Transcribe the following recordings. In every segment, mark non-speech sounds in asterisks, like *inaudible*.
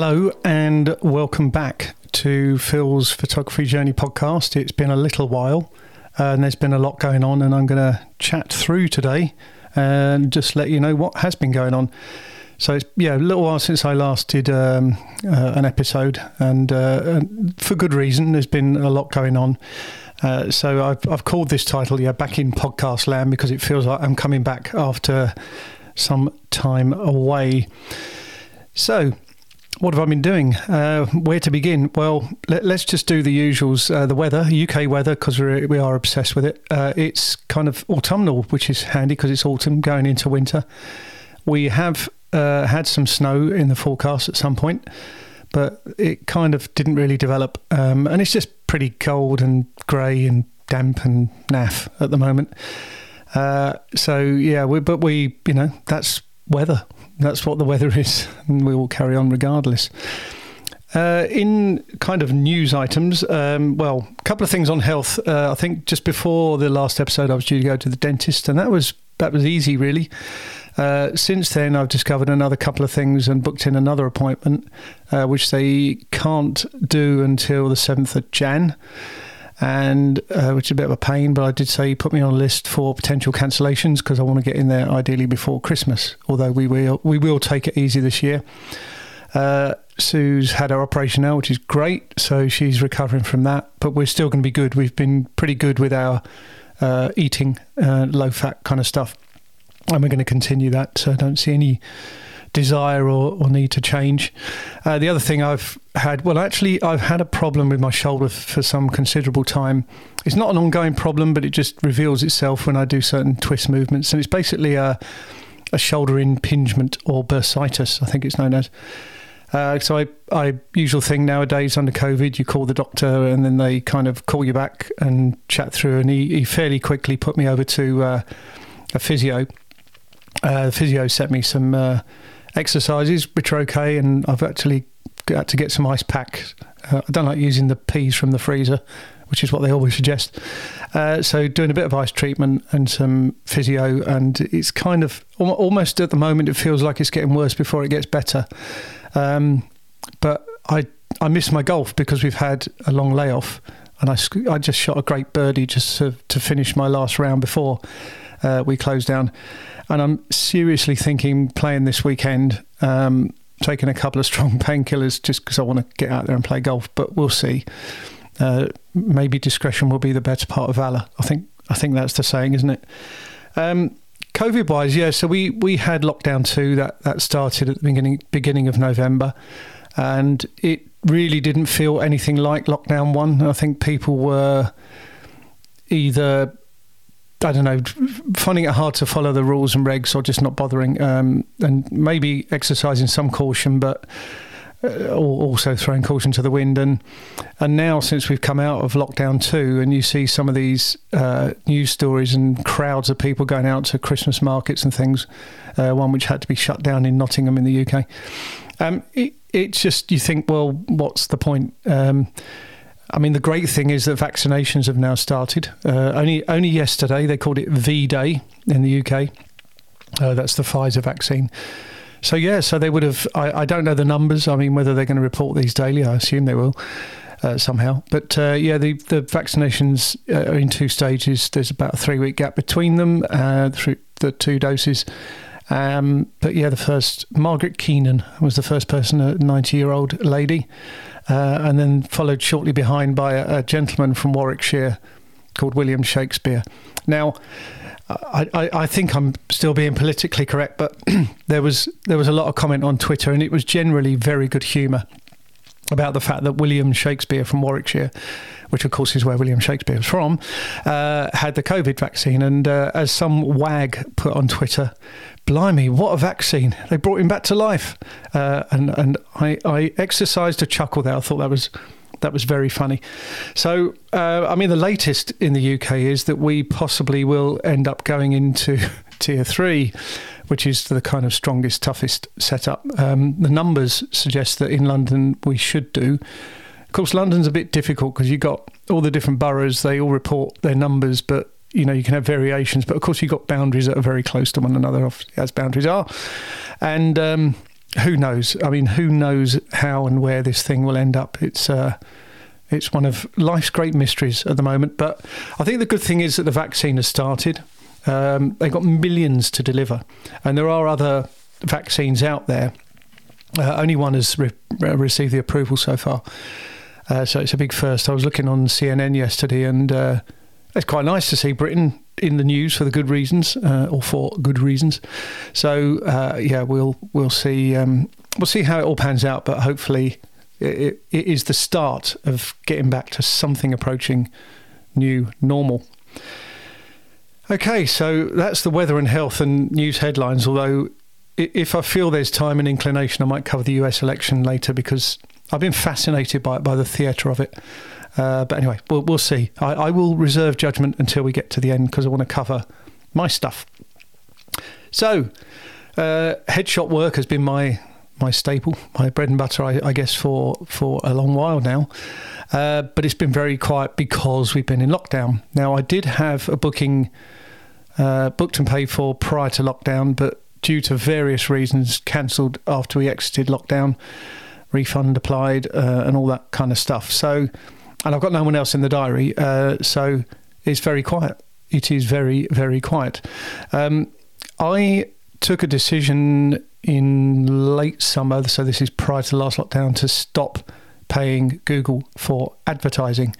Hello and welcome back to Phil's Photography Journey podcast. It's been a little while uh, and there's been a lot going on, and I'm going to chat through today and just let you know what has been going on. So it's yeah a little while since I last did um, uh, an episode, and, uh, and, for good reason. There's been a lot going on. Uh, so I've, I've called this title yeah back in podcast land because it feels like I'm coming back after some time away. So what have I been doing? Uh, where to begin? Well, let, us just do the usuals. Uh, the weather, UK weather, because we are obsessed with it. Uh, it's kind of autumnal, which is handy because it's autumn going into winter. We have uh, had some snow in the forecast at some point, but it kind of didn't really develop. Um, and it's just pretty cold and grey and damp and naff at the moment. Uh, so yeah, we, but we, you know, that's weather. That's what the weather is, and we will carry on regardless. Uh, in kind of news items, um, well, a couple of things on health. Uh, I think just before the last episode, I was due to go to the dentist, and that was that was easy, really. Uh, since then, I've discovered another couple of things and booked in another appointment, uh, which they can't do until the seventh of Jan and uh, which is a bit of a pain. But I did say put me on a list for potential cancellations because I want to get in there ideally before Christmas. Although we will we will take it easy this year. Uh, Sue's had her operation now, which is great. So she's recovering from that, but we're still going to be good. We've been pretty good with our uh, eating, uh, low fat kind of stuff, and we're going to continue that. So I don't see any desire or, or need to change. Uh, the other thing I've had, well, actually, I've had a problem with my shoulder for some considerable time. It's not an ongoing problem, but it just reveals itself when I do certain twist movements. And it's basically a, a shoulder impingement or bursitis, I think it's known as. Uh, so I, I usual thing nowadays under COVID, you call the doctor and then they kind of call you back and chat through. And he, he fairly quickly put me over to uh, a physio. Uh, the physio sent me some uh, exercises, which are okay, and I've actually got to get some ice packs. Uh, I don't like using the peas from the freezer, which is what they always suggest. Uh, so doing a bit of ice treatment and some physio, and it's kind of almost at the moment it feels like it's getting worse before it gets better. Um, but I I miss my golf because we've had a long layoff, and I I just shot a great birdie just to, to finish my last round before uh, we closed down and I'm seriously thinking playing this weekend. Um, taking a couple of strong *laughs* painkillers just because I want to get out there and play golf, but we'll see. Uh, maybe discretion will be the better part of valor. I think I think that's the saying, isn't it? Um, COVID wise, yeah. So we we had lockdown two that that started at the beginning beginning of November, and it really didn't feel anything like lockdown one. I think people were either I don't know, finding it hard to follow the rules and regs or just not bothering, um, and maybe exercising some caution, but uh, also throwing caution to the wind. And and now, since we've come out of lockdown two, and you see some of these uh, news stories and crowds of people going out to Christmas markets and things, uh, one which had to be shut down in Nottingham in the UK. Um, it, it's just you think, well, what's the point? Um, I mean, the great thing is that vaccinations have now started. Uh, only only yesterday they called it V Day in the UK. Uh, that's the Pfizer vaccine. So yeah, so they would have. I, I, don't know the numbers. I mean, whether they're going to report these daily, I assume they will uh, somehow. But uh, yeah, the the vaccinations uh, are in two stages. There's about a three week gap between them uh, through the two doses. Um, but yeah, the first Margaret Keenan was the first person, a 90 year old lady uh, and then followed shortly behind by a, a, gentleman from Warwickshire called William Shakespeare. Now, I, I, I think I'm still being politically correct, but *clears throat* there was there was a lot of comment on Twitter, and it was generally very good humour about the fact that William Shakespeare from Warwickshire, which of course is where William Shakespeare was from, uh, had the COVID vaccine. And uh, as some wag put on Twitter, blimey, what a vaccine! They brought him back to life. Uh, and and I, I exercised a chuckle there. I thought that was that was very funny. So, uh, I mean, the latest in the UK is that we possibly will end up going into *laughs* tier three, which is the kind of strongest, toughest setup. Um, the numbers suggest that in London we should do. Of course, London's a bit difficult because you've got all the different boroughs, they all report their numbers, but you know you can have variations but of course you've got boundaries that are very close to one another as boundaries are and um, who knows? I mean, who knows how and where this thing will end up? It's uh, it's one of life's great mysteries at the moment. But I think the good thing is that the vaccine has started. Um, they've got millions to deliver, and there are other vaccines out there. Uh, only one has re- received the approval so far, uh, so it's a big first. I was looking on CNN yesterday, and uh, it's quite nice to see Britain in the news for the good reasons, uh, or for good reasons. So uh, yeah, we'll we'll see um, we'll see how it all pans out, but hopefully it, it is the start of getting back to something approaching new normal. Okay, so that's the weather and health and news headlines. Although, if I feel there's time and inclination, I might cover the US election later because I've been fascinated by by the theatre of it. Uh, but anyway, we'll, we'll see. I, I, will reserve judgment until we get to the end because I want to cover my stuff. So, uh, headshot work has been my my staple, my bread and butter, I, I guess, for for a long while now. Uh, but it's been very quiet because we've been in lockdown. Now, I did have a booking uh, booked and paid for prior to lockdown, but due to various reasons, cancelled after we exited lockdown. Refund applied uh, and all that kind of stuff. So, and I've got no one else in the diary, uh, so it's very quiet. It is very very quiet. Um, I took a decision in late summer, so this is prior to last lockdown, to stop paying Google for advertising.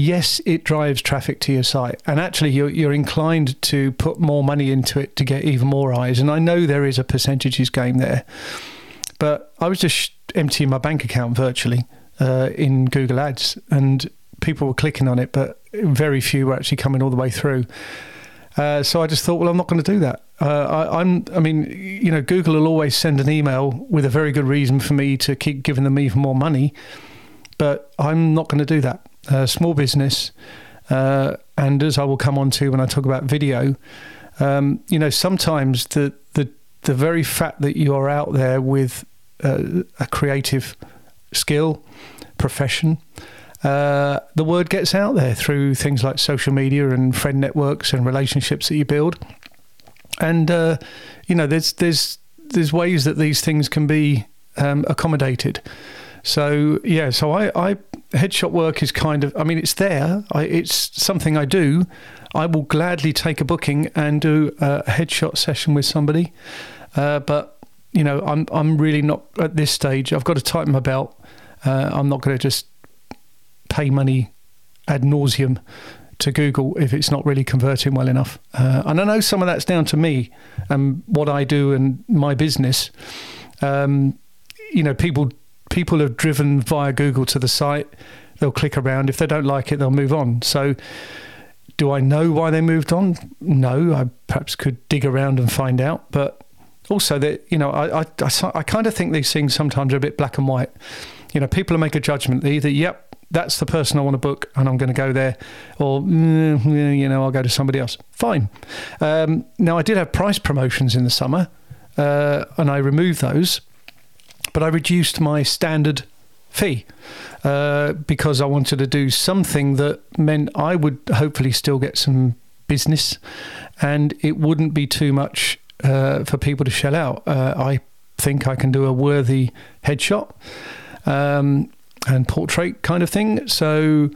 Yes, it drives traffic to your site, and actually, you're, you're inclined to put more money into it to get even more eyes. And I know there is a percentages game there, but I was just emptying my bank account virtually uh, in Google Ads, and people were clicking on it, but very few were actually coming all the way through. Uh, so I just thought, well, I'm not going to do that. Uh, I, am I mean, you know, Google will always send an email with a very good reason for me to keep giving them even more money, but I'm not going to do that. Uh, small business, uh, and as I will come on to when I talk about video, um, you know, sometimes the the the very fact that you are out there with uh, a creative skill, profession, uh, the word gets out there through things like social media and friend networks and relationships that you build. And uh, you know, there's there's there's ways that these things can be um, accommodated. So yeah, so I, I headshot work is kind of I mean it's there. I, it's something I do. I will gladly take a booking and do a headshot session with somebody, uh, but you know I'm I'm really not at this stage. I've got to tighten my belt. Uh, I'm not going to just pay money ad nauseum to Google if it's not really converting well enough. Uh, and I know some of that's down to me and what I do and my business. Um, you know, people people have driven via Google to the site. They'll click around. If they don't like it, they'll move on. So, do I know why they moved on? No, I perhaps could dig around and find out. But also, that you know, I I, I, I kind of think these things sometimes are a bit black and white. You know, people make a judgment. Either, yep, that's the person I want to book and I'm going to go there, or mm, you know, I'll go to somebody else. Fine. Um, now, I did have price promotions in the summer, uh, and I removed those, but I reduced my standard fee uh, because I wanted to do something that meant I would hopefully still get some business, and it wouldn't be too much uh, for people to shell out. Uh, I think I can do a worthy headshot. Um, and portrait kind of thing. So,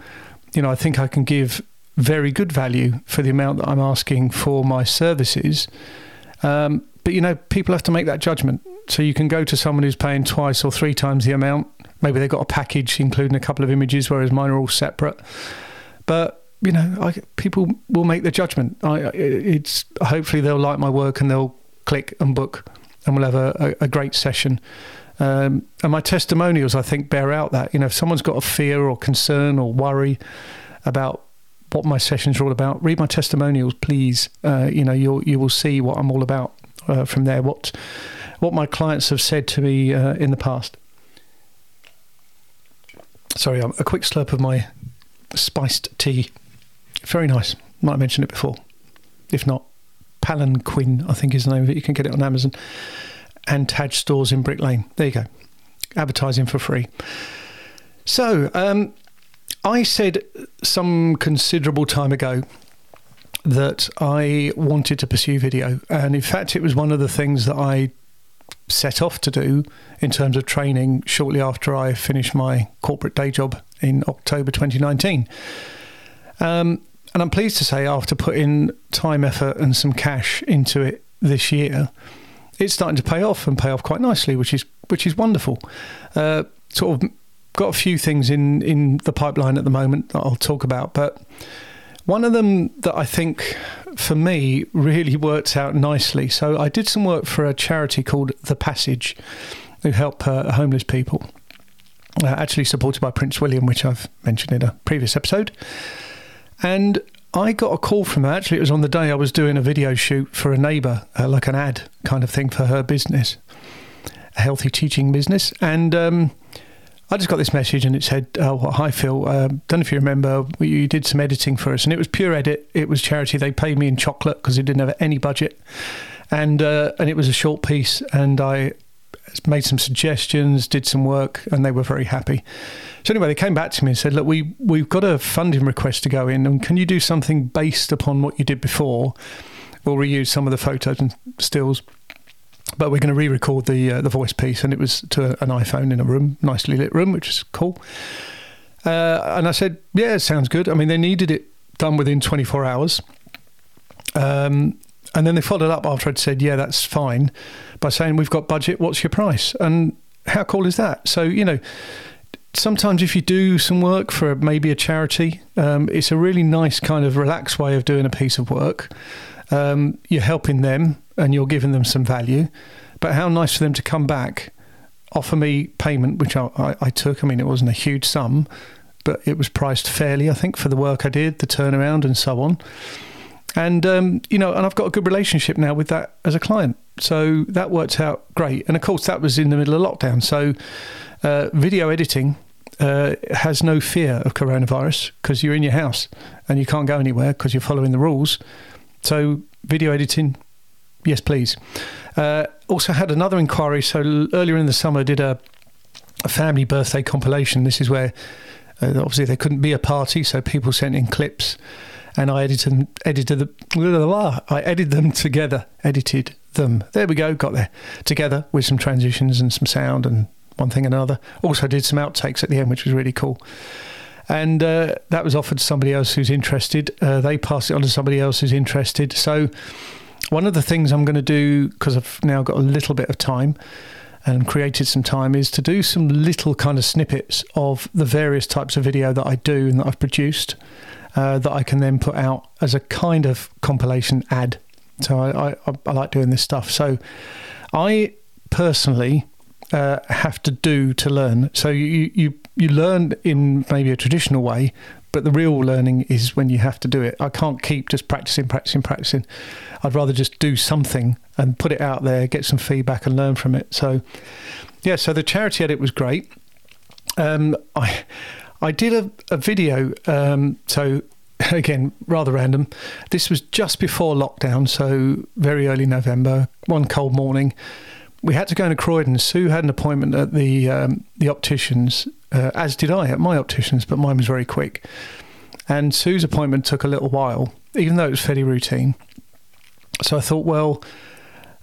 you know, I think I can give very good value for the amount that I'm asking for my services. Um, but you know, people have to make that judgment. So you can go to someone who's paying twice or three times the amount. Maybe they've got a package including a couple of images, whereas mine are all separate. But you know, I, people will make the judgment. I, it's hopefully they'll like my work and they'll click and book, and we'll have a, a, a great session. Um, and my testimonials, I think, bear out that. You know, if someone's got a fear or concern or worry about what my sessions are all about, read my testimonials, please. Uh, you know, you'll you will see what I'm all about uh, from there. What what my clients have said to me uh, in the past. Sorry, um, a quick slurp of my spiced tea. Very nice. Might have mentioned it before. If not, Palanquin, I think is the name of it. You can get it on Amazon and Taj stores in Brick Lane. There you go. Advertising for free. So, um, I said some considerable time ago that I wanted to pursue video. And in fact, it was one of the things that I set off to do in terms of training shortly after I finished my corporate day job in October 2019. Um, and I'm pleased to say, after putting time, effort, and some cash into it this year, it's starting to pay off and pay off quite nicely, which is which is wonderful. Uh, sort of got a few things in in the pipeline at the moment that I'll talk about, but one of them that I think for me really worked out nicely. So I did some work for a charity called The Passage, who help uh, homeless people. Uh, actually supported by Prince William, which I've mentioned in a previous episode. And I got a call from her. Actually, it was on the day I was doing a video shoot for a neighbour, uh, like an ad kind of thing for her business, a healthy teaching business. And um, I just got this message and it said, oh, well, Hi, Phil. Uh, don't know if you remember, you did some editing for us. And it was pure edit. It was charity. They paid me in chocolate because they didn't have any budget. And, uh, and it was a short piece. And I made some suggestions, did some work, and they were very happy. So anyway, they came back to me and said, "Look, we we've got a funding request to go in, and can you do something based upon what you did before? We'll reuse some of the photos and stills." But we're going to re-record the uh, the voice piece, and it was to an iPhone in a room, nicely lit room, which is cool. Uh, and I said, "Yeah, it sounds good." I mean, they needed it done within 24 hours. Um, and then they followed up after I'd said, "Yeah, that's fine," by saying, "We've got budget. What's your price?" And how cool is that? So you know, sometimes if you do some work for maybe a charity, um, it's a really nice kind of relaxed way of doing a piece of work. Um, you're helping them and you're giving them some value. But how nice for them to come back, offer me payment, which I, I, I took. I mean, it wasn't a huge sum, but it was priced fairly, I think, for the work I did, the turnaround, and so on and um, you know, and I've got a good relationship now with that as a client. So that worked out great. And of course, that was in the middle of lockdown. So uh, video editing uh, has no fear of coronavirus because you're in your house and you can't go anywhere because you're following the rules. So video editing, yes, please. Uh, also had another inquiry. So earlier in the summer, did a, a family birthday compilation. This is where uh, obviously there couldn't be a party, so people sent in clips and I edited them, edited the, I edited them together, edited them. There we go, got there together with some transitions and some sound and one thing and another. Also did some outtakes at the end, which was really cool. And uh, that was offered to somebody else who's interested. Uh, they passed it on to somebody else who's interested. So one of the things I'm going to do because I've now got a little bit of time and created some time is to do some little kind of snippets of the various types of video that I do and that I've produced uh, that I can then put out as a kind of compilation ad. So I, I, I like doing this stuff. So I personally uh, have to do to learn. So you, you you learn in maybe a traditional way, but the real learning is when you have to do it. I can't keep just practicing, practicing, practicing. I'd rather just do something and put it out there, get some feedback, and learn from it. So, yeah. So the charity edit was great. Um, I I did a, a video. Um, so *laughs* again, rather random. This was just before lockdown, so very early November, one cold morning. We had to go into Croydon. Sue had an appointment at the um, the opticians, uh, as did I at my opticians, but mine was very quick. And Sue's appointment took a little while, even though it was fairly routine. So I thought, well,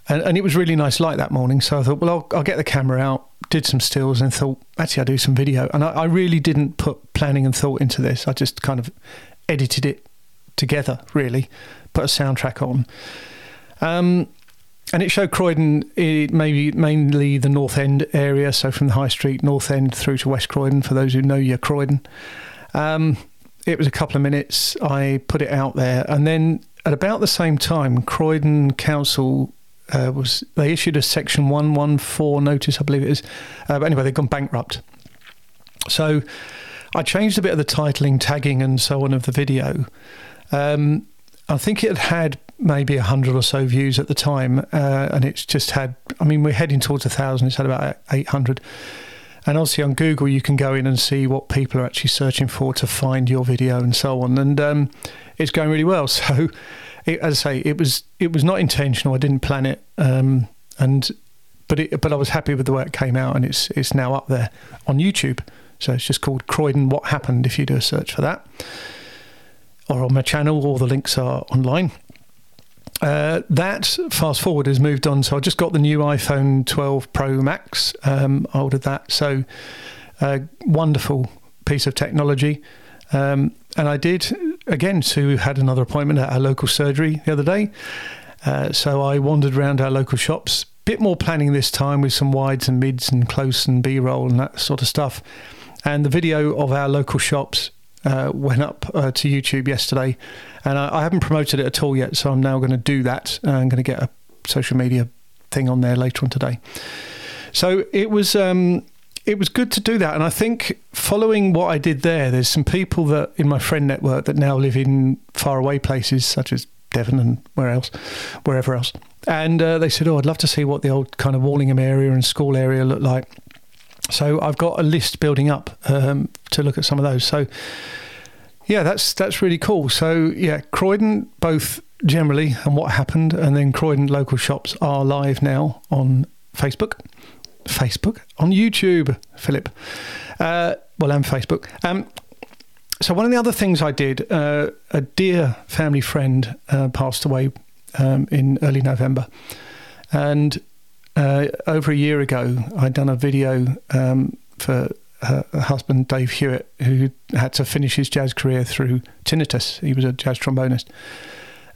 and, and it was really nice light that morning. So I thought, well, I'll, I'll get the camera out, did some stills, and thought, actually, I'll do some video. And I, I really didn't put planning and thought into this. I just kind of edited it together, really, put a soundtrack on. Um, and it showed Croydon, it maybe mainly the North End area, so from the High Street, North End through to West Croydon, for those who know your Croydon. Um, it was a couple of minutes. I put it out there, and then at about the same time, Croydon Council uh, was they issued a Section One One Four notice, I believe it is. Uh, but anyway, they've gone bankrupt. So I changed a bit of the titling, tagging, and so on of the video. Um, I think it had maybe a hundred or so views at the time, uh, and it's just had. I mean, we're heading towards a thousand. It's had about eight hundred. And obviously on Google, you can go in and see what people are actually searching for to find your video and so on. And um, it's going really well. *laughs* So, it, as I say, it was it was not intentional. I didn't plan it, um, and but it, but I was happy with the way it came out, and it's it's now up there on YouTube. So it's just called Croydon What Happened if you do a search for that. Or on my channel, all the links are online. Uh, that fast forward has moved on. So I just got the new iPhone 12 Pro Max. Um, I ordered that. So uh, wonderful piece of technology. Um, and I did again. Sue had another appointment at our local surgery the other day. Uh, so I wandered around our local shops. Bit more planning this time with some wides and mids and close and B roll and that sort of stuff. And the video of our local shops uh, went up uh, to YouTube yesterday, and I, I, haven't promoted it at all yet. So I'm now going to do that. I'm going to get a social media thing on there later on today. So it was um, it was good to do that, and I think following what I did there, there's some people that in my friend network that now live in faraway places such as Devon and where else, wherever else, and uh, they said, "Oh, I'd love to see what the old kind of Warlingham area and school area look like." So I've got a list building up um, to look at some of those. So yeah, that's that's really cool. So yeah, Croydon both generally and what happened, and then Croydon local shops are live now on Facebook, Facebook on YouTube. Philip, uh, well, and Facebook. Um, so one of the other things I did, uh, a dear family friend uh, passed away um, in early November, and uh, over a year ago, I'd done a video um, for her husband, Dave Hewitt, who had to finish his jazz career through tinnitus. He was a jazz trombonist.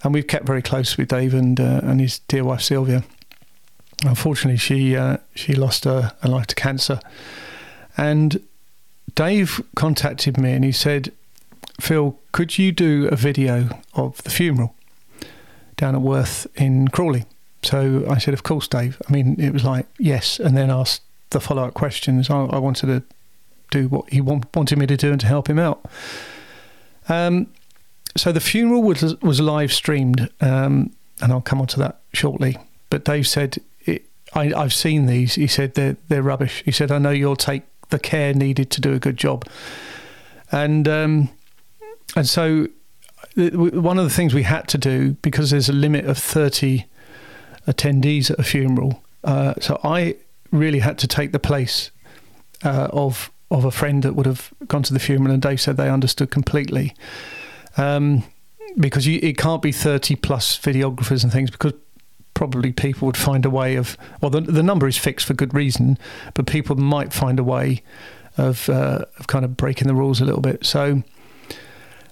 And we've kept very close with Dave and, uh, and his dear wife, Sylvia. Unfortunately, she, uh, she lost her, her life to cancer. And Dave contacted me and he said, Phil, could you do a video of the funeral down at Worth in Crawley? So I said, Of course, Dave. I mean, it was like, Yes. And then asked the follow up questions. I, I, wanted to do what he want, wanted me to do and to help him out. Um, so the funeral was, was live streamed, um, and I'll come on to that shortly. But Dave said, I, I've seen these. He said, they're, they're rubbish. He said, I know you'll take the care needed to do a good job. And, um, and so one of the things we had to do because there's a limit of 30 attendees at a funeral. Uh, so I really had to take the place uh, of of a friend that would have gone to the funeral, and Dave said they understood completely. Um, because you, it can't be 30 plus videographers and things because probably people would find a way of well the, the number is fixed for good reason but people might find a way of uh, of kind of breaking the rules a little bit so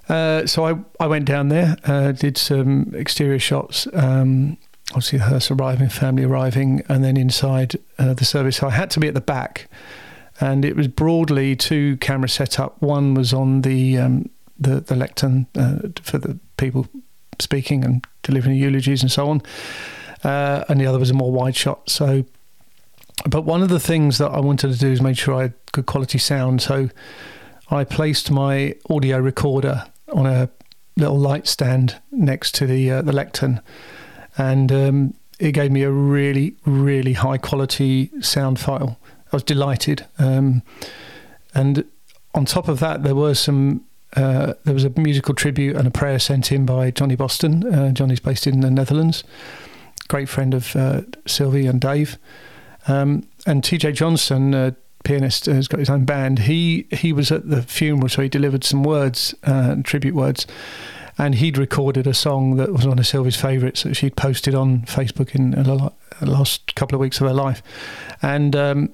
uh, so I, I went down there uh, did some exterior shots um, obviously hearse arriving, family arriving, and then inside uh, the service. So I had to be at the back, and it was broadly two camera setup. One was on the um, the, the lectern uh, for the people speaking and delivering eulogies and so on, uh, and the other was a more wide shot. So, but one of the things that I wanted to do is make sure I had good quality sound. So I placed my audio recorder on a little light stand next to the uh, the lectern and um, it gave me a really, really high quality sound file. I was delighted. Um, and on top of that, there were some. Uh, there was a musical tribute and a prayer sent in by Johnny Boston. Uh, Johnny's based in the Netherlands. Great friend of uh, Sylvie and Dave. Um, and TJ Johnson, pianist, has got his own band. He he was at the funeral, so he delivered some words, uh, tribute words and he'd recorded a song that was one of Sylvie's favourites that she'd posted on Facebook in the last couple of weeks of her life, and um,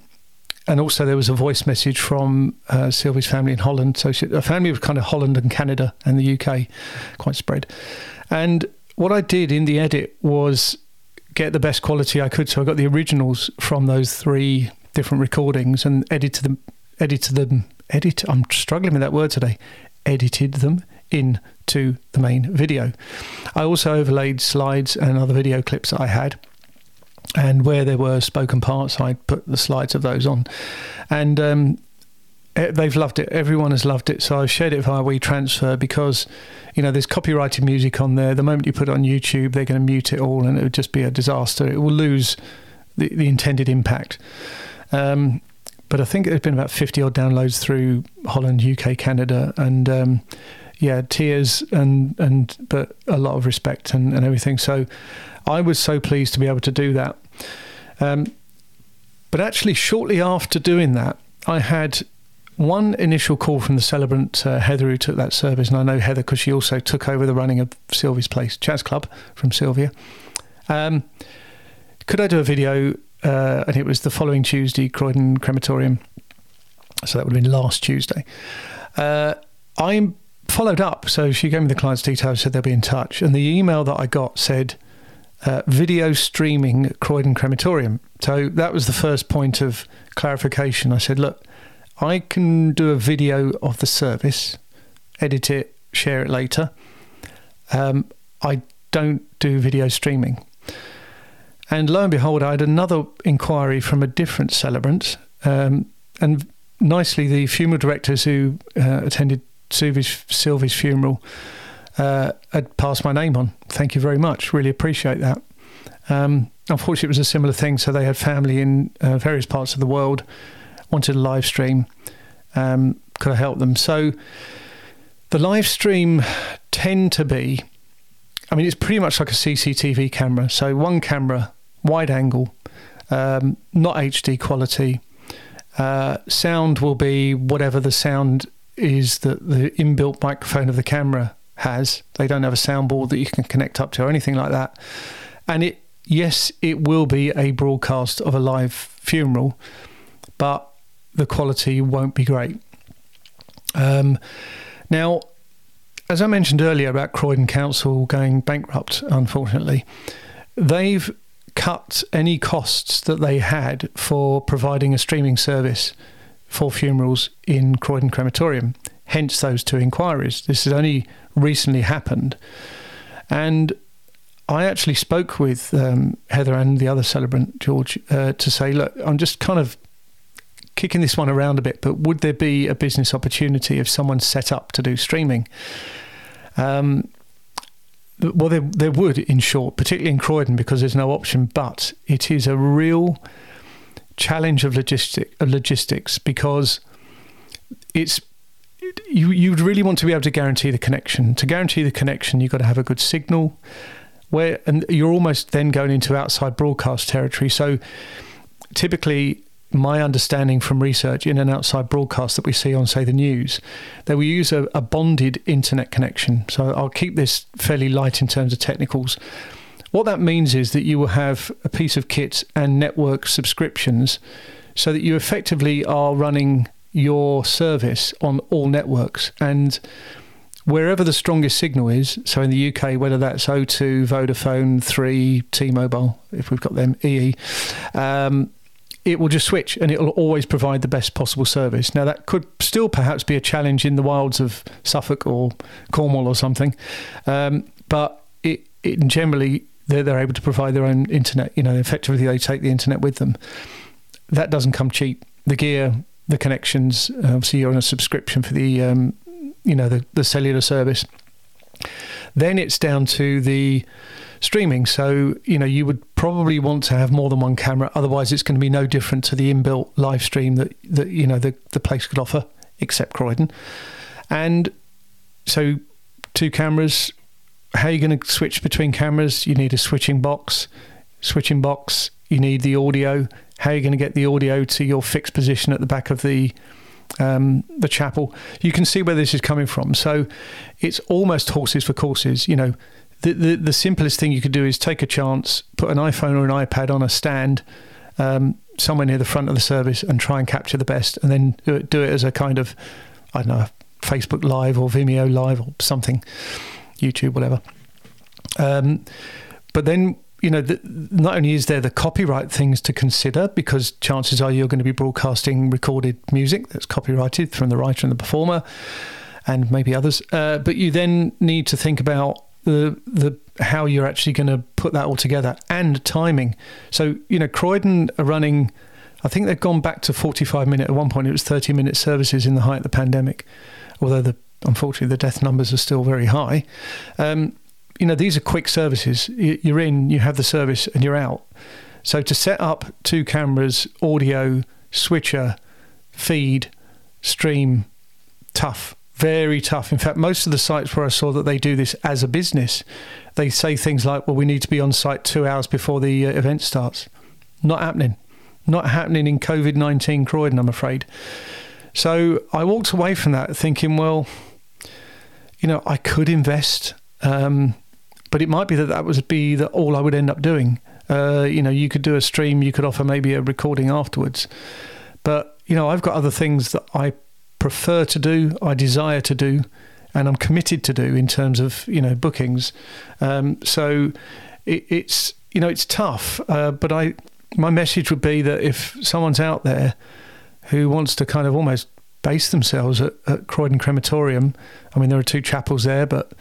and also there was a voice message from uh, Sylvie's family in Holland. So she, a family of kind of Holland and Canada and the UK, quite spread. And what I did in the edit was get the best quality I could. So I got the originals from those three different recordings and edited them. Edited them. Edit. I'm struggling with that word today. Edited them into the main video. I also overlaid slides and other video clips that I had. And where there were spoken parts, I put the slides of those on. And um, they've loved it. Everyone has loved it. So I've shared it via WeTransfer because, you know, there's copyrighted music on there. The moment you put it on YouTube, they're going to mute it all and it would just be a disaster. It will lose the, the intended impact. Um, but I think there's been about 50 odd downloads through Holland, UK, Canada, and um, yeah, tears and and but a lot of respect and, and everything. So I was so pleased to be able to do that. Um, but actually, shortly after doing that, I had one initial call from the celebrant uh, Heather who took that service, and I know Heather because she also took over the running of Sylvia's Place Jazz Club from Sylvia. Um, could I do a video? Uh, and it was the following Tuesday, Croydon Crematorium. So that would have been last Tuesday. Uh, I followed up. So she gave me the client's details, said they'll be in touch. And the email that I got said, uh, video streaming at Croydon Crematorium. So that was the first point of clarification. I said, look, I can do a video of the service, edit it, share it later. Um, I don't do video streaming. And lo and behold, I had another inquiry from a different celebrant. Um, and nicely, the funeral directors who uh, attended Sylvie's, Sylvie's funeral uh, had passed my name on. Thank you very much. Really appreciate that. Um, unfortunately, it was a similar thing. So they had family in uh, various parts of the world wanted a live stream. Um, could I help them? So the live stream tend to be, I mean, it's pretty much like a CCTV camera. So one camera, wide angle, um, not HD quality. Uh, sound will be whatever the sound is that the inbuilt microphone of the camera has. They don't have a soundboard that you can connect up to or anything like that. And it, yes, it will be a broadcast of a live funeral, but the quality won't be great. Um, now, as I mentioned earlier about Croydon Council going bankrupt, unfortunately, they've cut any costs that they had for providing a streaming service for funerals in Croydon Crematorium. Hence those two inquiries. This has only recently happened. And I actually spoke with um, Heather and the other celebrant, George, uh, to say, look, I'm just kind of kicking this one around a bit, but would there be a business opportunity if someone set up to do streaming? Um, well, there, there would, in short, particularly in Croydon, because there's no option. But it is a real challenge of logistic of logistics because it's you you'd really want to be able to guarantee the connection. To guarantee the connection, you've got to have a good signal. Where and you're almost then going into outside broadcast territory. So typically my understanding from research in and outside broadcast that we see on, say, the news, that we use a, a, bonded internet connection. So I'll keep this fairly light in terms of technicals. What that means is that you will have a piece of kit and network subscriptions so that you effectively are running your service on all networks. And wherever the strongest signal is, so in the UK, whether that's O2, Vodafone, 3, T Mobile, if we've got them, EE, um, it will just switch and it will always provide the best possible service. Now, that could still perhaps be a challenge in the wilds of Suffolk or Cornwall or something, um, but it, it generally they're, they're able to provide their own internet. You know, effectively they take the internet with them. That doesn't come cheap. The gear, the connections. Obviously, you're on a subscription for the um, you know the, the cellular service. Then it's down to the streaming. So, you know, you would probably want to have more than one camera. Otherwise, it's going to be no different to the inbuilt live stream that, that you know, the, the place could offer, except Croydon. And so, two cameras. How you going to switch between cameras? You need a switching box. Switching box, you need the audio. How are you going to get the audio to your fixed position at the back of the um, the chapel? You can see where this is coming from. So it's almost horses for courses. You know, the, the, the simplest thing you could do is take a chance, put an iPhone or an iPad on a stand um, somewhere near the front of the service and try and capture the best, and then do it, do it as a kind of, I don't know, Facebook Live or Vimeo Live or something, YouTube, whatever. Um, but then you know, the, not only is there the copyright things to consider, because chances are you're going to be broadcasting recorded music that's copyrighted from the writer and the performer, and maybe others. Uh, but you then need to think about the the how you're actually going to put that all together and timing. So you know, Croydon are running. I think they've gone back to 45 minute. At one point, it was 30 minute services in the height of the pandemic, although the unfortunately the death numbers are still very high. Um, you know, these are quick services. You're in, you have the service, and you're out. So to set up two cameras, audio, switcher, feed, stream, tough very tough. In fact, most of the sites where I saw that they do this as a business, they say things like, well, we need to be on site two hours before the uh, event starts. Not happening. Not happening in COVID 19 Croydon, I'm afraid. So I walked away from that thinking, well, you know, I could invest, um, but it might be that that would be that all I would end up doing. Uh, you know, you could do a stream, you could offer maybe a recording afterwards, but you know, I've got other things that I prefer to do, I desire to do, and I'm committed to do in terms of you know bookings. Um, so it, it's you know it's tough, uh, but I my message would be that if someone's out there who wants to kind of almost base themselves at, at Croydon Crematorium, I mean there are two chapels there, but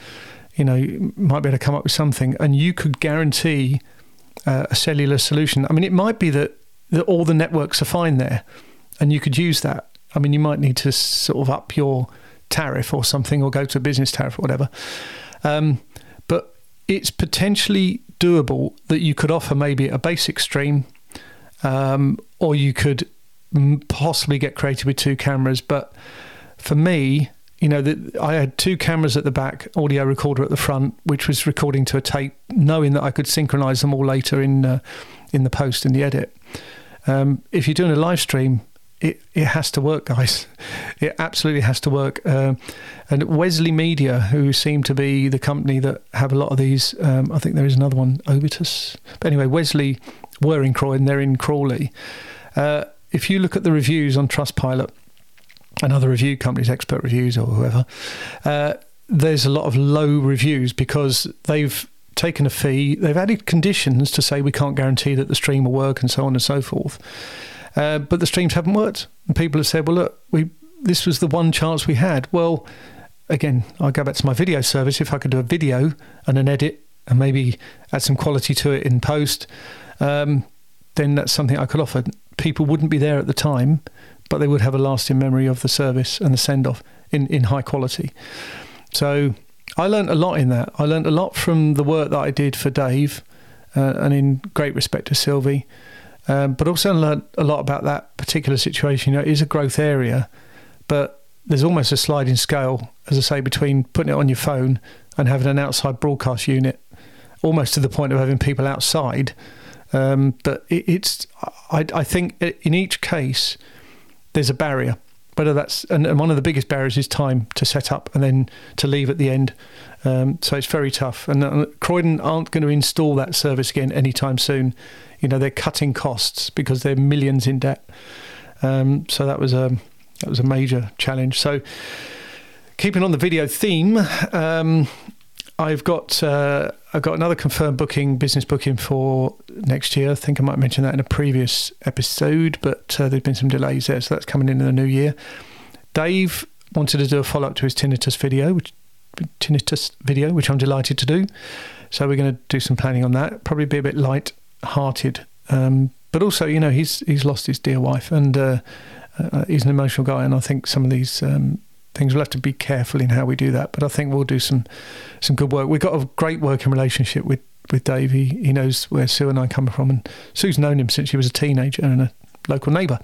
you know you might be able to come up with something, and you could guarantee uh, a cellular solution. I mean it might be that that all the networks are fine there, and you could use that. I mean you might need to sort of up your tariff or something, or go to a business tariff or whatever. Um, but it's potentially doable that you could offer maybe a basic stream, um, or you could possibly get creative with two cameras. But for me, you know, the, I had two cameras at the back, audio recorder at the front, which was recording to a tape, knowing that I could synchronize them all later in uh, in the post in the edit. Um, if you're doing a live stream, it, it has to work, *laughs* guys. It absolutely has to work. Uh, and Wesley Media, who seem to be the company that have a lot of these, um, I think there is another one, Obitus. But anyway, Wesley were in Croydon, they're in Crawley. Uh, if you look at the reviews on Trustpilot and other review companies, expert reviews or whoever, uh, there's a lot of low reviews because they've taken a fee, they've added conditions to say we can't guarantee that the stream will work and so on and so forth. Uh, but the streams haven't worked. And people have said, well, look, we this was the one chance we had. Well, again, I'll go back to my video service. If I could do a video and an edit and maybe add some quality to it in post, um, then that's something I could offer. People wouldn't be there at the time, but they would have a lasting memory of the service and the send off in, in high quality. So I learned a lot in that. I learned a lot from the work that I did for Dave, uh, and in great respect to Sylvie. Um, but also learned a lot about that particular situation. You know, it is a growth area, but there's almost a sliding scale, as I say, between putting it on your phone and having an outside broadcast unit, almost to the point of having people outside. Um, but it, it's, I, I think in each case, there's a barrier. Whether that's and, and, one of the biggest barriers is time to set up and then to leave at the end. Um, so it's very tough. And uh, Croydon aren't going to install that service again anytime soon you know they're cutting costs because they're millions in debt. Um, so that was a that was a major challenge. So keeping on the video theme, um, I've got uh, I've got another confirmed booking, business booking for next year. I think I might mention that in a previous episode, but uh, there's been some delays there, so that's coming in in the new year. Dave wanted to do a follow up to his tinnitus video, which tinnitus video, which I'm delighted to do. So we're going to do some planning on that. Probably be a bit light hearted. Um, but also, you know, he's he's lost his dear wife, and uh, uh, he's an emotional guy. And I think some of these um, things we'll have to be careful in how we do that. But I think we'll do some some good work. We've got a great working relationship with with Dave. He, knows where Sue and I come from, and Sue's known him since she was a teenager and a local neighbour.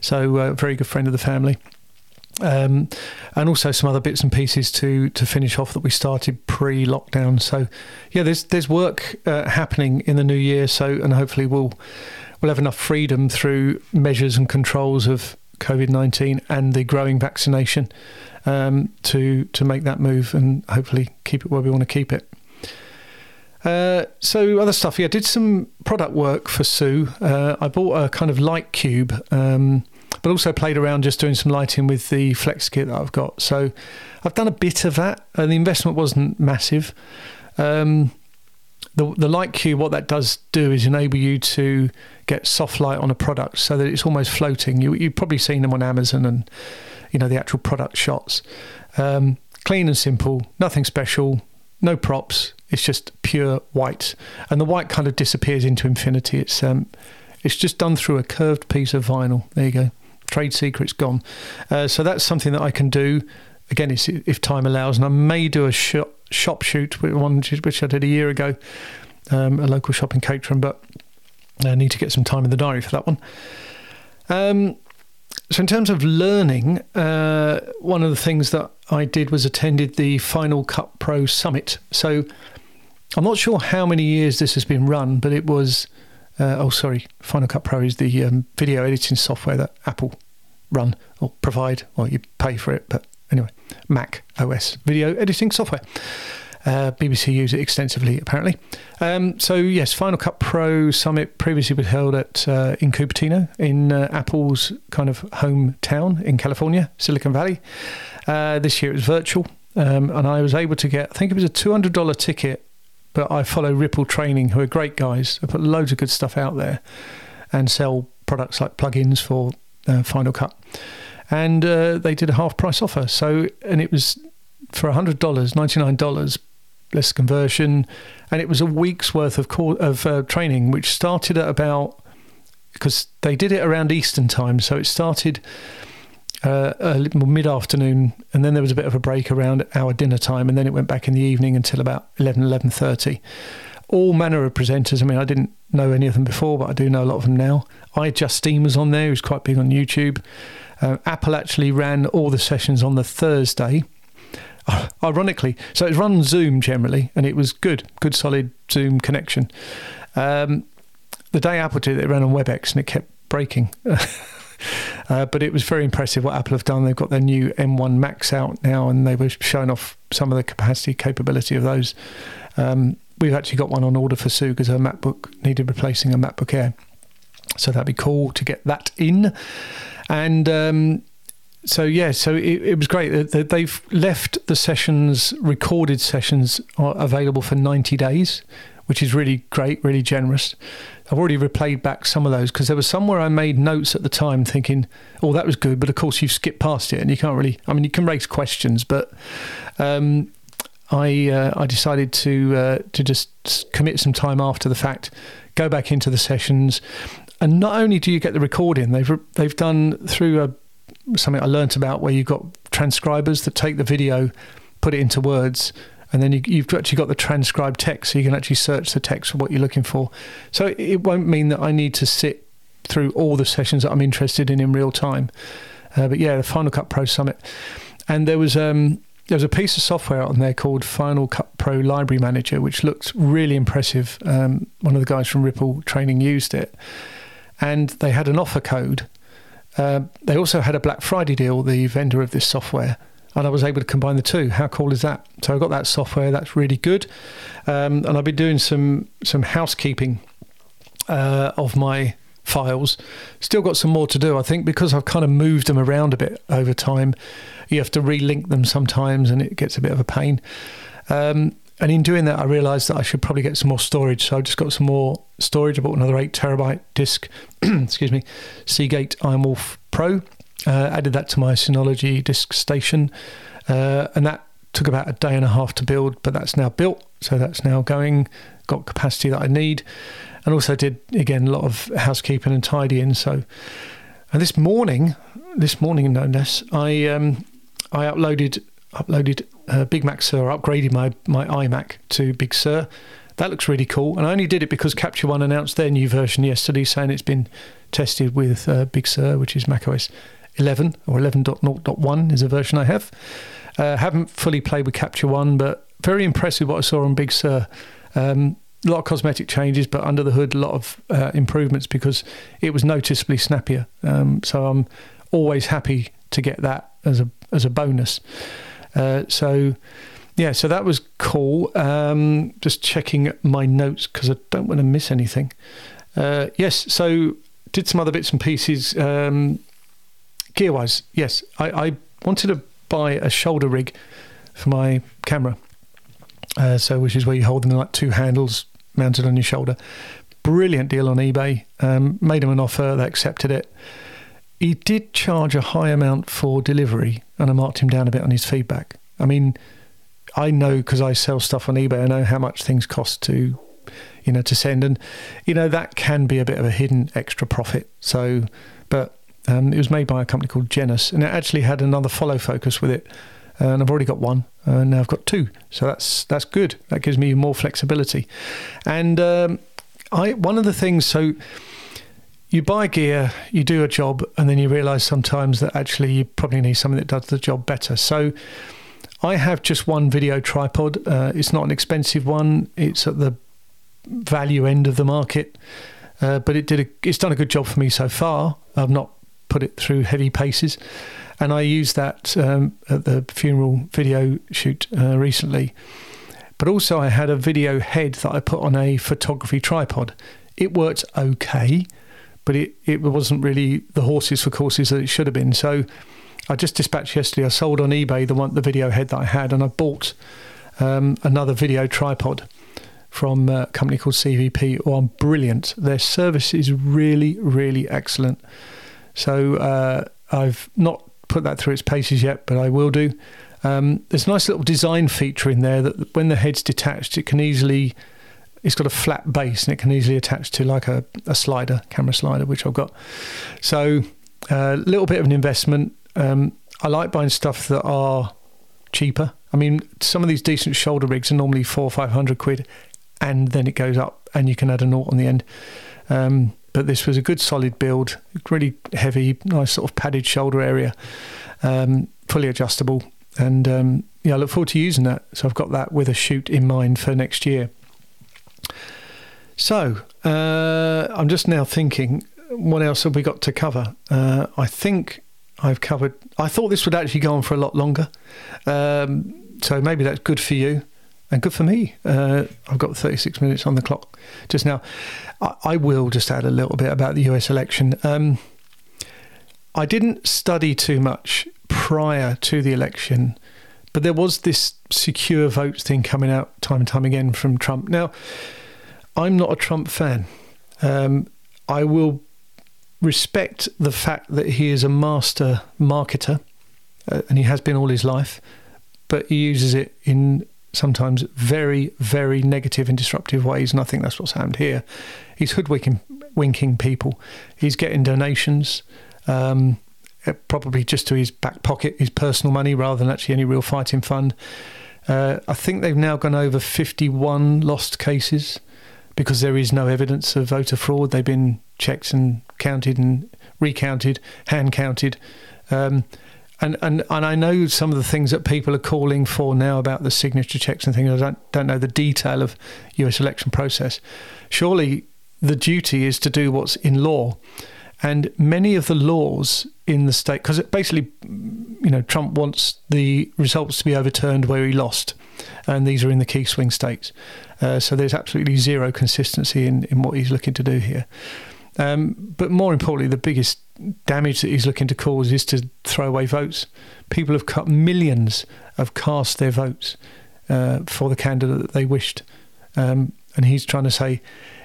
So, a uh, very good friend of the family. Um, and also some other bits and pieces to to finish off that we started pre-lockdown. So, yeah, there's there's work uh, happening in the new year. So, and hopefully we'll we'll have enough freedom through measures and controls of COVID nineteen and the growing vaccination um, to to make that move and hopefully keep it where we want to keep it. Uh, so other stuff, yeah, did some product work for Sue. Uh, I bought a kind of light cube. Um, but also played around just doing some lighting with the flex kit that I've got. So I've done a bit of that, and the investment wasn't massive. Um, the the light cube, what that does do is enable you to get soft light on a product so that it's almost floating. You you've probably seen them on Amazon and you know the actual product shots. Um, clean and simple, nothing special, no props. It's just pure white, and the white kind of disappears into infinity. It's um, it's just done through a curved piece of vinyl. There you go trade secrets gone. Uh, so that's something that I can do. Again, if time allows, and I may do a shop, shop shoot, one which I did a year ago, um, a local shop in Caterham, but I need to get some time in the diary for that one. Um, so, in terms of learning, uh, one of the things that I did was attended the Final Cut Pro Summit. So, I'm not sure how many years this has been run, but it was uh, oh, sorry, Final Cut Pro is the um, video editing software that Apple run or provide. Well, you pay for it, but anyway, Mac OS video editing software. Uh, BBC use it extensively, apparently. Um, so yes, Final Cut Pro Summit previously was held at uh, in Cupertino, in uh, Apple's kind of hometown in California, Silicon Valley. Uh, this year it was virtual, um, and I was able to get, I think it was a two hundred dollar ticket. But I follow Ripple Training, who are great guys. They put loads of good stuff out there, and sell products like plugins for uh, Final Cut. And uh, they did a half price offer. So, and it was for $100, $99 less conversion, and it was a week's worth of co- of uh, training, which started at about because they did it around Eastern time, so it started uh, a little mid afternoon, and then there was a bit of a break around our dinner time, and then it went back in the evening until about 11, 11.30. All manner of presenters. I mean, I didn't know any of them before, but I do know a lot of them now. iJustine was on there, who's quite big on YouTube. Uh, Apple actually ran all the sessions on the Thursday *laughs* ironically. So it's run Zoom generally, and it was good, good solid Zoom connection. Um, the day Apple did it, it ran on WebEx and it kept breaking. *laughs* uh, but it was very impressive what Apple have done. They've got their new M1 Macs out now, and they were showing off some of the capacity capability of those. Um, we've actually got one on order for Sue because her MacBook needed replacing a MacBook Air. So that'd be cool to get that in. And um, so yeah, so it, it was great. They've left the sessions, recorded sessions, available for ninety days, which is really great, really generous. I've already replayed back some of those because there was somewhere I made notes at the time, thinking, "Oh, that was good," but of course you've skipped past it, and you can't really. I mean, you can raise questions, but um, I uh, I decided to uh, to just commit some time after the fact, go back into the sessions, and not only do you get the recording, they've they've done through a something I learnt about where you've got transcribers that take the video, put it into words, and then you, have actually got the transcribed text, so you can actually search the text for what you're looking for. So it won't mean that I need to sit through all the sessions that I'm interested in in real time. Uh, but yeah, the Final Cut Pro Summit, and there was um, there was a piece of software on there called Final Cut Pro Library Manager, which looked really impressive. Um, one of the guys from Ripple Training used it, and they had an offer code uh, they also had a Black Friday deal, the vendor of this software, and I was able to combine the two. How cool is that? So I got that software. That's really good, um, and I've been doing some some housekeeping uh, of my files. Still got some more to do, I think, because I've kind of moved them around a bit over time. You have to relink them sometimes, and it gets a bit of a pain. Um, and in doing that, I realised that I should probably get some more storage. So I just got some more storage. I bought another eight terabyte disk. *clears throat* excuse me, Seagate Ironwolf Pro. Uh, added that to my Synology disk station, uh, and that took about a day and a half to build. But that's now built, so that's now going. Got capacity that I need, and also did again a lot of housekeeping and tidying. So, and this morning, this morning no less, I um, I uploaded uploaded uh, Big Mac Sur, upgraded my, my iMac to Big Sur. That looks really cool. And I only did it because Capture One announced their new version yesterday, saying it's been tested with uh, Big Sur, which is macOS 11 or 11.0.1 is a version I have. Uh, haven't fully played with Capture One, but very impressed with what I saw on Big Sur. Um, a lot of cosmetic changes, but under the hood, a lot of uh, improvements because it was noticeably snappier. Um, so I'm always happy to get that as a as a bonus. Uh, so, yeah, so that was cool. Um, just checking my notes because I don't want to miss anything. Uh, yes, so did some other bits and pieces. Um, gear wise, yes, I, I, wanted to buy a shoulder rig for my camera. Uh, so, which is where you hold them like two handles mounted on your shoulder. Brilliant deal on eBay. Um, made him an offer, they accepted it. He did charge a high amount for delivery, and I marked him down a bit on his feedback. I mean, I know because I sell stuff on eBay. I know how much things cost to, you know, to send, and you know that can be a bit of a hidden extra profit. So, but um, it was made by a company called Genus, and it actually had another follow focus with it. and I've already got one, and now I've got two. So that's that's good. That gives me more flexibility. And um, I one of the things so you buy gear, you do a job, and then you realise sometimes that actually you probably need something that does the job better. So I have just one video tripod. Uh, it's not an expensive one. It's at the value end of the market, uh, but it did. A, it's done a good job for me so far. I've not put it through heavy paces. And I used that um, at the funeral video shoot uh, recently. But also, I had a video head that I put on a photography tripod. It worked okay, but it, it wasn't really the horses for courses that it should have been. So I just dispatched yesterday. I sold on eBay the one the video head that I had, and I bought um, another video tripod from a company called CVP, who are brilliant. Their service is really, really excellent. So uh, I've not put that through its paces yet, but I will do. Um, there's a nice little design feature in there that when the head's detached, it can easily. It's got a flat base and it can easily attach to like a, a slider, camera slider, which I've got. So a uh, little bit of an investment. Um, I like buying stuff that are cheaper. I mean, some of these decent shoulder rigs are normally four or five hundred quid, and then it goes up, and you can add a naught on the end. Um, but this was a good solid build, really heavy, nice sort of padded shoulder area, um, fully adjustable, and um, yeah, I look forward to using that. So I've got that with a shoot in mind for next year. So uh, I'm just now thinking, what else have we got to cover? Uh, I think I've covered. I thought this would actually go on for a lot longer, um, so maybe that's good for you and good for me. Uh, I've got 36 minutes on the clock just now. I, I, will just add a little bit about the US election. Um, I didn't study too much prior to the election, but there was this secure votes thing coming out time and time again from Trump. Now, I'm not a Trump fan. Um, I will respect the fact that he is a master marketer, uh, and he has been all his life, but he uses it in sometimes very, very negative and disruptive ways. And I think that's what's happened here. He's hoodwinking winking people. He's getting donations, um, probably just to his back pocket, his personal money, rather than actually any real fighting fund. Uh, I think they've now gone over 51 lost cases because there is no evidence of voter fraud. They've been checked and counted and recounted, hand counted. Um, and, and and I know some of the things that people are calling for now about the signature checks and things. I don't don't know the detail of U.S. election process. Surely the duty is to do what's in law, and many of the laws in the state because it basically, you know, Trump wants the results to be overturned where he lost, and these are in the key swing states. Uh, so there's absolutely zero consistency in in what he's looking to do here. Um, but more importantly, the biggest damage that he's looking to cause is to throw away votes. People have cut millions have cast their votes uh, for the candidate that they wished, um, and he's trying to say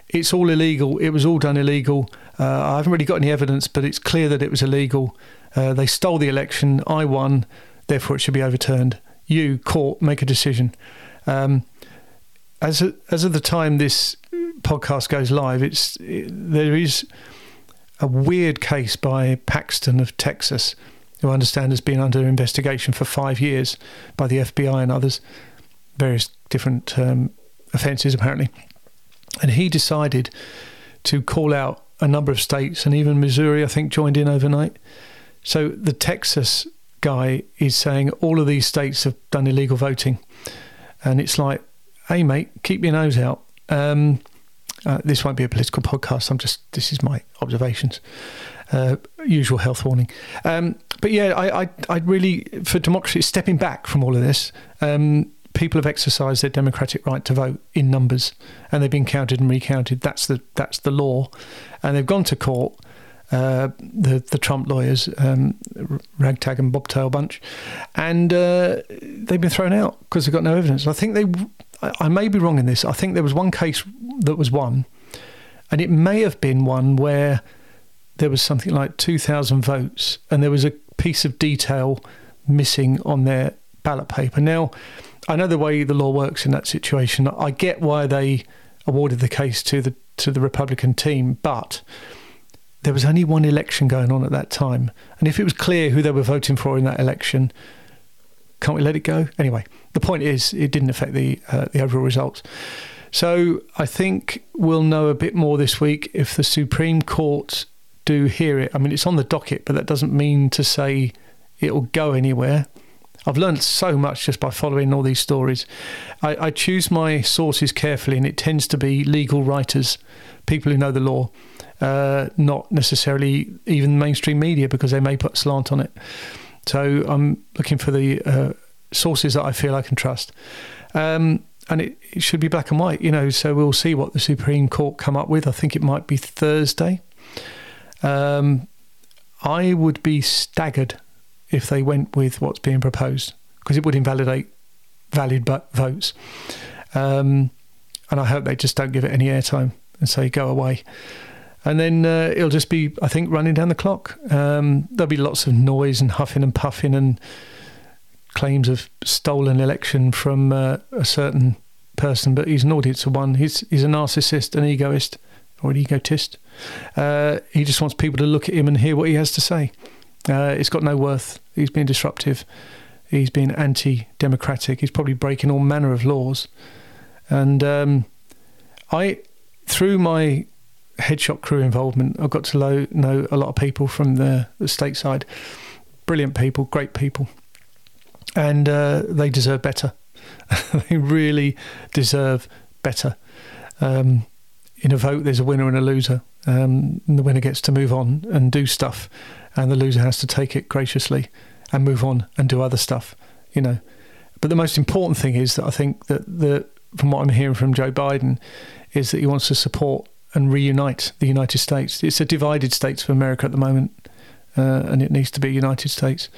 it's all illegal. It was all done illegal. Uh, I haven't really got any evidence, but it's clear that it was illegal. Uh, they stole the election. I won. Therefore, it should be overturned. You, court, make a decision. Um, as of, as of the time this podcast goes live, it's it, there is a weird case by Paxton of Texas, who I understand has been under investigation for five years by the FBI and others, various different um, offences apparently. And he decided to call out a number of states, and even Missouri, I think, joined in overnight. So the Texas guy is saying all of these states have done illegal voting. And it's like, hey, mate, keep your nose out. Um, uh, this won't be a political podcast. I'm just this is my observations. Uh, usual health warning. Um, but yeah, I, I, I really for democracy stepping back from all of this. Um, people have exercised their democratic right to vote in numbers, and they've been counted and recounted. That's the that's the law, and they've gone to court. Uh, the the Trump lawyers, um, ragtag and bobtail bunch, and uh, they've been thrown out because they've got no evidence. I think they I, may be wrong in this. I think there was one case that was won, and it may have been one where there was something like 2,000 votes, and there was a piece of detail missing on their ballot paper. Now, I know the way the law works in that situation. I get why they awarded the case to the to the Republican team, but there was only one election going on at that time, and if it was clear who they were voting for in that election, can't we let it go? Anyway, the point is, it didn't affect the uh, the overall results. So I think we'll know a bit more this week if the Supreme Court do hear it. I mean, it's on the docket, but that doesn't mean to say it'll go anywhere. I've learned so much just by following all these stories. I, I choose my sources carefully, and it tends to be legal writers, people who know the law. uh, not necessarily even mainstream media because they may put slant on it. So I'm looking for the uh, sources that I feel I can trust. Um, and it, it, should be black and white, you know. So we'll see what the Supreme Court come up with. I think it might be Thursday. Um, I would be staggered if they went with what's being proposed because it would invalidate valid votes. Um, and I hope they just don't give it any airtime and say go away. And then uh, it'll just be, I think, running down the clock. Um, there'll be lots of noise and huffing and puffing and claims of stolen election from uh, a certain person, but he's an audience of one. He's he's a narcissist, an egoist, or an egotist. Uh, he just wants people to look at him and hear what he has to say. Uh, it's got no worth. He's being disruptive. He's being anti-democratic. He's probably breaking all manner of laws. And um, I, through my headshot crew involvement, I've got to know, know a lot of people from the, the stateside. Brilliant people, great people and uh, they deserve better. *laughs* they really deserve better. Um, in a vote, there's a winner and a loser. Um, and the winner gets to move on and do stuff, and the loser has to take it graciously and move on and do other stuff. You know, but the most important thing is that I think that the from what I'm hearing from Joe Biden is that he wants to support and reunite the United States. It's a divided states of America at the moment, uh, and it needs to be United States.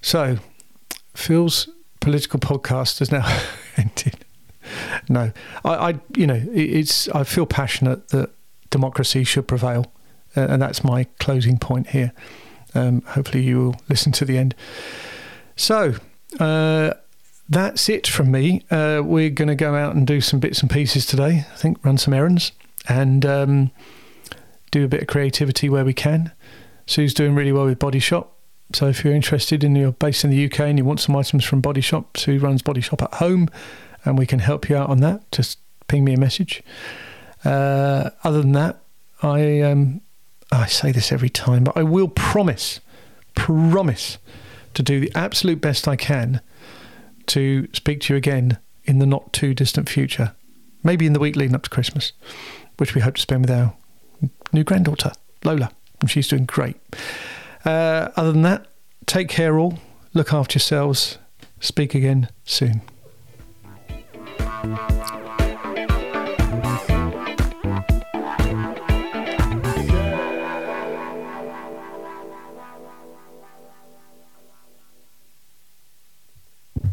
So Phil's political podcast has now *laughs* ended. No, I, I, you know, it's. I feel passionate that democracy should prevail, and that's my closing point here. Um, hopefully, you will listen to the end. So, uh, that's it from me. Uh, we're going to go out and do some bits and pieces today. I think run some errands and um, do a bit of creativity where we can. Sue's doing really well with Body Shop. So if you're interested and you're based in the UK and you want some items from Body Shop, Sue runs Body Shop at home, and we can help you out on that. Just ping me a message. Uh, other than that, I um, I say this every time, but I will promise, promise to do the absolute best I can to speak to you again in the not too distant future. Maybe in the week leading up to Christmas, which we hope to spend with our new granddaughter, Lola, and she's doing great. Uh, other than that, take care all. Look after yourselves. Speak again soon.